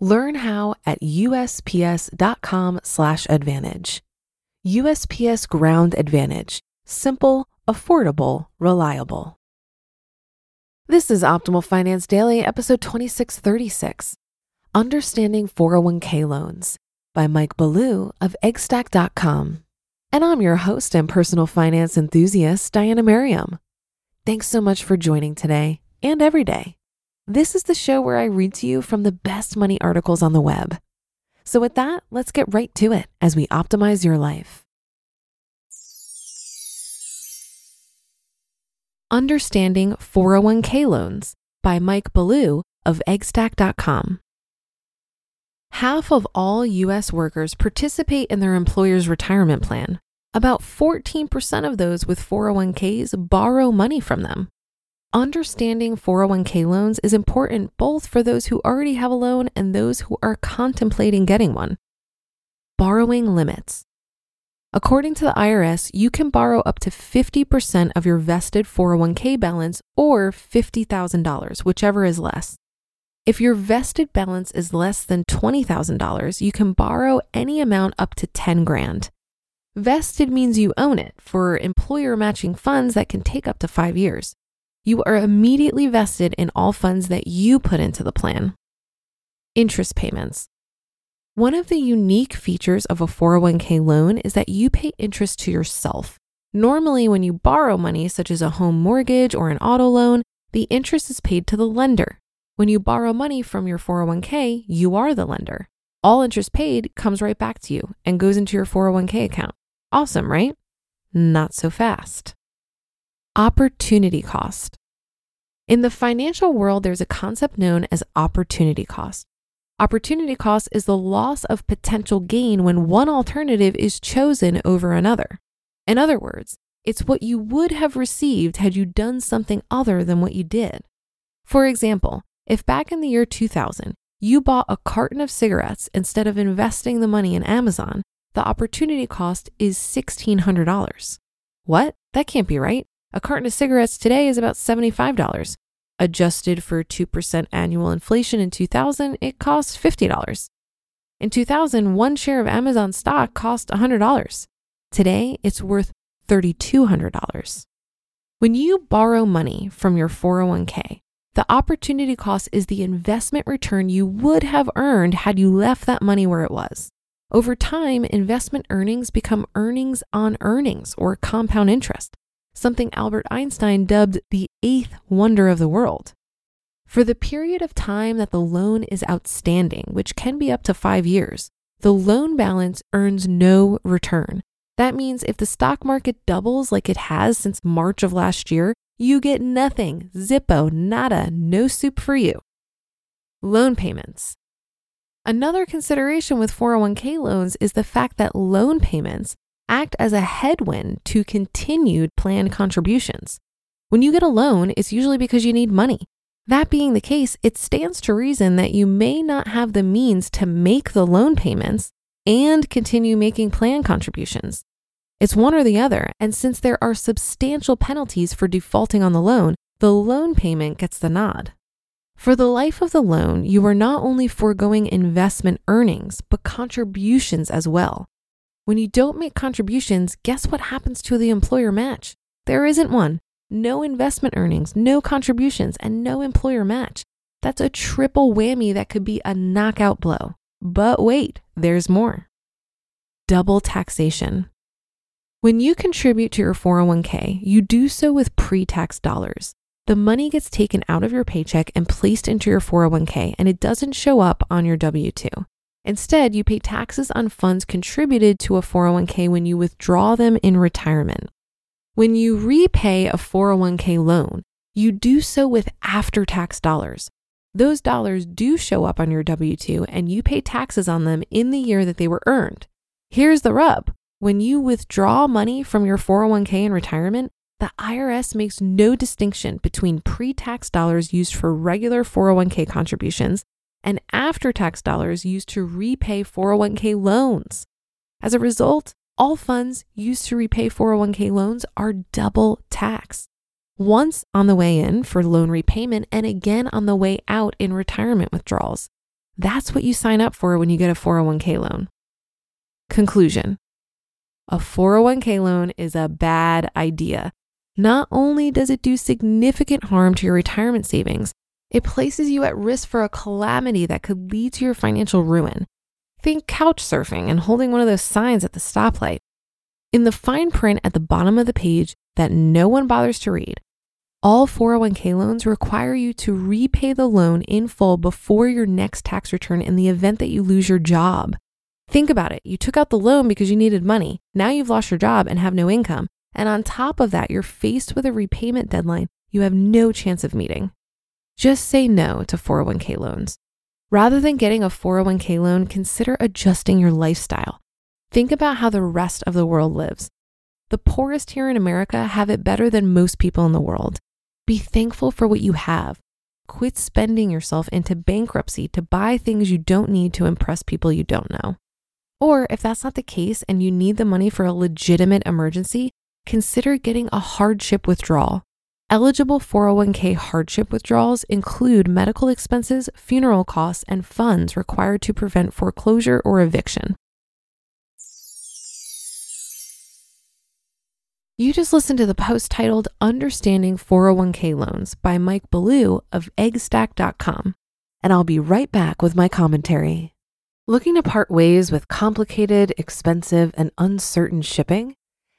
Learn how at usps.com/advantage. USPS Ground Advantage: simple, affordable, reliable. This is Optimal Finance Daily, episode 2636. Understanding 401k loans by Mike Ballew of eggstack.com. And I'm your host and personal finance enthusiast, Diania Merriam. Thanks so much for joining today and every day. This is the show where I read to you from the best money articles on the web. So, with that, let's get right to it as we optimize your life. Understanding 401k Loans by Mike Ballew of eggstack.com. Half of all U.S. workers participate in their employer's retirement plan. About 14% of those with 401ks borrow money from them. Understanding 401k loans is important both for those who already have a loan and those who are contemplating getting one. Borrowing limits. According to the IRS, you can borrow up to 50% of your vested 401k balance or $50,000, whichever is less. If your vested balance is less than $20,000, you can borrow any amount up to 10 grand. Vested means you own it for employer matching funds that can take up to five years you are immediately vested in all funds that you put into the plan. Interest payments. One of the unique features of a 401k loan is that you pay interest to yourself. Normally, when you borrow money, such as a home mortgage or an auto loan, the interest is paid to the lender. When you borrow money from your 401k, you are the lender. All interest paid comes right back to you and goes into your 401k account. Awesome, right? Not so fast. Opportunity cost. In the financial world, there's a concept known as opportunity cost. Opportunity cost is the loss of potential gain when one alternative is chosen over another. In other words, it's what you would have received had you done something other than what you did. For example, if back in the year 2000, you bought a carton of cigarettes instead of investing the money in Amazon, the opportunity cost is $1,600. What? That can't be right. A carton of cigarettes today is about $75. Adjusted for 2% annual inflation in 2000, it cost $50. In 2000, one share of Amazon stock cost $100. Today, it's worth $3,200. When you borrow money from your 401k, the opportunity cost is the investment return you would have earned had you left that money where it was. Over time, investment earnings become earnings on earnings or compound interest something Albert Einstein dubbed the eighth wonder of the world. For the period of time that the loan is outstanding, which can be up to five years, the loan balance earns no return. That means if the stock market doubles like it has since March of last year, you get nothing. Zippo, nada, no soup for you. Loan payments. Another consideration with 401k loans is the fact that loan payments act as a headwind to continued planned contributions. When you get a loan, it's usually because you need money. That being the case, it stands to reason that you may not have the means to make the loan payments and continue making plan contributions. It's one or the other, and since there are substantial penalties for defaulting on the loan, the loan payment gets the nod. For the life of the loan, you are not only foregoing investment earnings, but contributions as well. When you don't make contributions, guess what happens to the employer match? There isn't one. No investment earnings, no contributions, and no employer match. That's a triple whammy that could be a knockout blow. But wait, there's more. Double taxation. When you contribute to your 401k, you do so with pre tax dollars. The money gets taken out of your paycheck and placed into your 401k, and it doesn't show up on your W 2. Instead, you pay taxes on funds contributed to a 401k when you withdraw them in retirement. When you repay a 401k loan, you do so with after tax dollars. those dollars do show up on your W 2 and you pay taxes on them in the year that they were earned. Here's the rub when you withdraw money from your 401k in retirement, the IRS makes no distinction between pre tax dollars used for regular 401k contributions and after tax dollars used to repay 401k loans. As a result, all funds used to repay 401k loans are double taxed. Once on the way in for loan repayment and again on the way out in retirement withdrawals. That's what you sign up for when you get a 401k loan. Conclusion A 401k loan is a bad idea. Not only does it do significant harm to your retirement savings, it places you at risk for a calamity that could lead to your financial ruin. Think couch surfing and holding one of those signs at the stoplight. In the fine print at the bottom of the page that no one bothers to read, all 401k loans require you to repay the loan in full before your next tax return in the event that you lose your job. Think about it. You took out the loan because you needed money. Now you've lost your job and have no income. And on top of that, you're faced with a repayment deadline you have no chance of meeting. Just say no to 401k loans. Rather than getting a 401k loan, consider adjusting your lifestyle. Think about how the rest of the world lives. The poorest here in America have it better than most people in the world. Be thankful for what you have. Quit spending yourself into bankruptcy to buy things you don't need to impress people you don't know. Or if that's not the case and you need the money for a legitimate emergency, consider getting a hardship withdrawal. Eligible 401k hardship withdrawals include medical expenses, funeral costs, and funds required to prevent foreclosure or eviction. You just listened to the post titled Understanding 401k Loans by Mike Ballew of eggstack.com, and I'll be right back with my commentary. Looking to part ways with complicated, expensive, and uncertain shipping?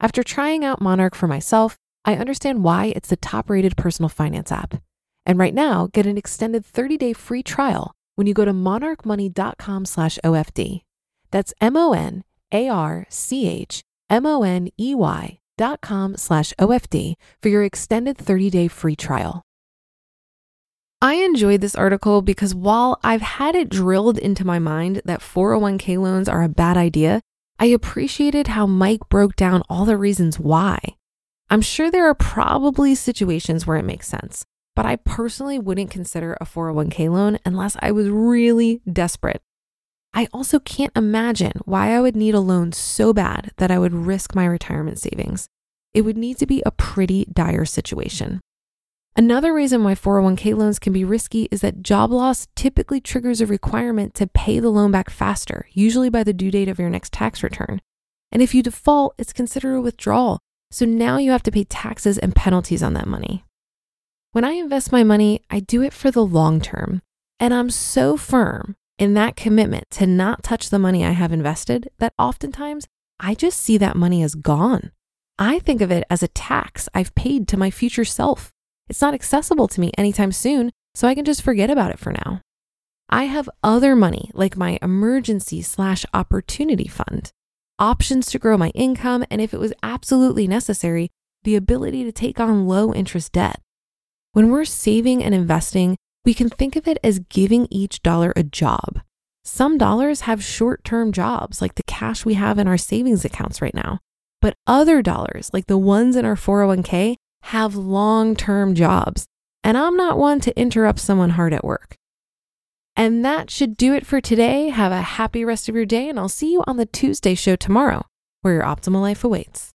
After trying out Monarch for myself, I understand why it's the top-rated personal finance app. And right now, get an extended 30-day free trial when you go to monarchmoney.com slash OFD. That's M O N A R C H M-O-N-E-Y dot com slash OFD for your extended 30-day free trial. I enjoyed this article because while I've had it drilled into my mind that 401k loans are a bad idea, I appreciated how Mike broke down all the reasons why. I'm sure there are probably situations where it makes sense, but I personally wouldn't consider a 401k loan unless I was really desperate I also can't imagine why I would need a loan so bad that I would risk my retirement savings. It would need to be a pretty dire situation. Another reason why 401k loans can be risky is that job loss typically triggers a requirement to pay the loan back faster, usually by the due date of your next tax return. And if you default, it's considered a withdrawal. So now you have to pay taxes and penalties on that money. When I invest my money, I do it for the long term. And I'm so firm in that commitment to not touch the money I have invested that oftentimes I just see that money as gone. I think of it as a tax I've paid to my future self. It's not accessible to me anytime soon, so I can just forget about it for now. I have other money like my emergency slash opportunity fund. options to grow my income, and if it was absolutely necessary, the ability to take on low interest debt. When we're saving and investing, we can think of it as giving each dollar a job. Some dollars have short term jobs, like the cash we have in our savings accounts right now. But other dollars, like the ones in our 401k, have long term jobs. And I'm not one to interrupt someone hard at work. And that should do it for today. Have a happy rest of your day, and I'll see you on the Tuesday show tomorrow, where your optimal life awaits.